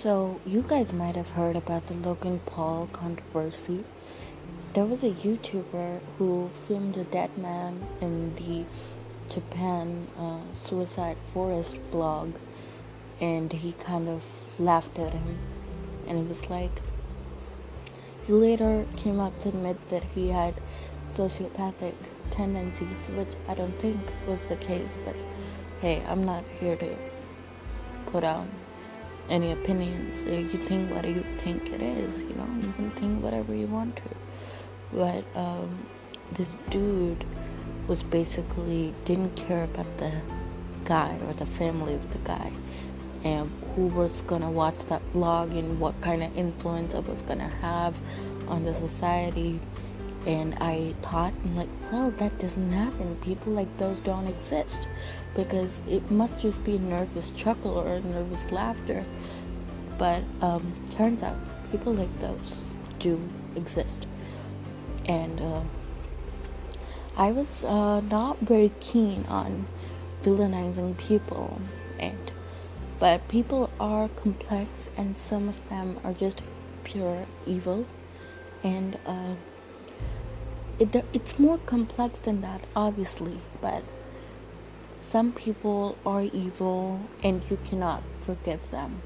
So, you guys might have heard about the Logan Paul controversy. There was a YouTuber who filmed a dead man in the Japan uh, suicide forest vlog, and he kind of laughed at him. And it was like, he later came out to admit that he had sociopathic tendencies, which I don't think was the case, but hey, I'm not here to put out any opinions. You think what you think it is, you know, you can think whatever you want to. But um, this dude was basically didn't care about the guy or the family of the guy and who was gonna watch that vlog and what kind of influence it was gonna have on the society and I thought, I'm like, well, that doesn't happen. People like those don't exist because it must just be a nervous chuckle or a nervous laughter. But um, turns out people like those do exist. And uh, I was uh, not very keen on villainizing people, and but people are complex, and some of them are just pure evil, and. Uh, it, it's more complex than that, obviously, but some people are evil and you cannot forgive them.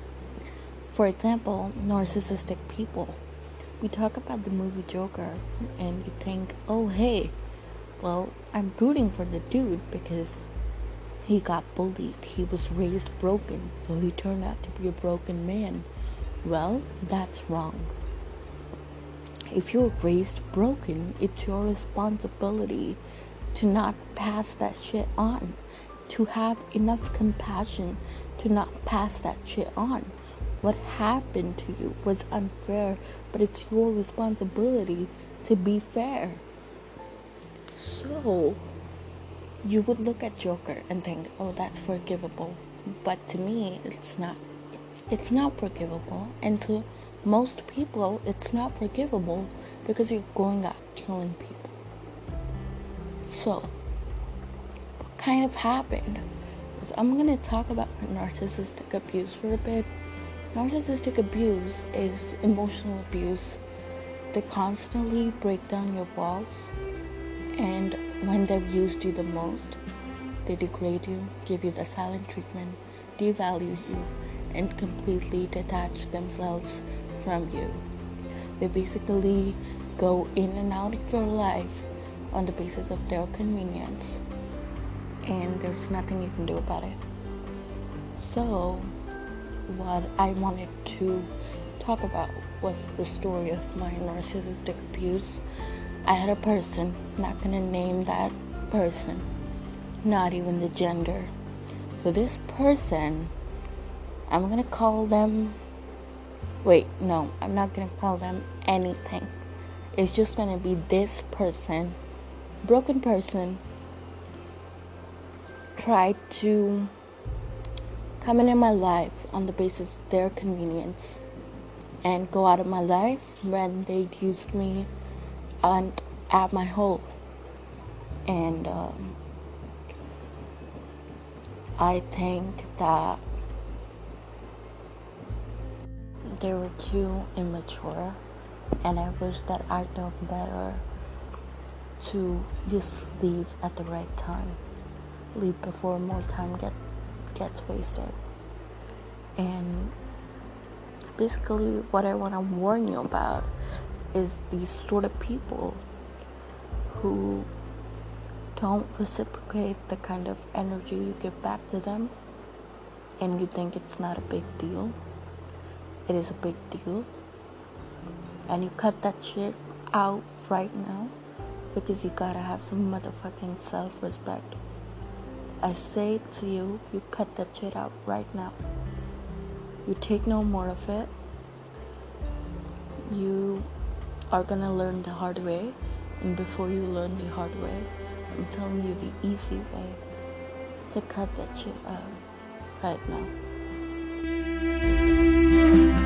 For example, narcissistic people. We talk about the movie Joker and you think, oh, hey, well, I'm rooting for the dude because he got bullied. He was raised broken, so he turned out to be a broken man. Well, that's wrong. If you're raised broken, it's your responsibility to not pass that shit on, to have enough compassion to not pass that shit on. What happened to you was unfair, but it's your responsibility to be fair. So, you would look at Joker and think, oh, that's forgivable. But to me, it's not. It's not forgivable. And to most people, it's not forgivable because you're going out killing people. So, what kind of happened was I'm going to talk about narcissistic abuse for a bit. Narcissistic abuse is emotional abuse. They constantly break down your walls, and when they've used you the most, they degrade you, give you the silent treatment, devalue you, and completely detach themselves from you. They basically go in and out of your life on the basis of their convenience, and there's nothing you can do about it. So, what I wanted to talk about was the story of my narcissistic abuse. I had a person, not gonna name that person, not even the gender. So, this person, I'm gonna call them Wait, no, I'm not gonna call them anything. It's just gonna be this person, broken person, tried to come into my life on the basis of their convenience and go out of my life when they used me and at my hole. And um, I think that they were too immature and I wish that I'd know better to just leave at the right time. Leave before more time get gets wasted. And basically what I want to warn you about is these sort of people who don't reciprocate the kind of energy you give back to them and you think it's not a big deal it is a big deal. And you cut that shit out right now because you gotta have some motherfucking self respect. I say to you, you cut that shit out right now. You take no more of it. You are gonna learn the hard way, and before you learn the hard way, I'm telling you the easy way to cut that shit out right now. Thank you.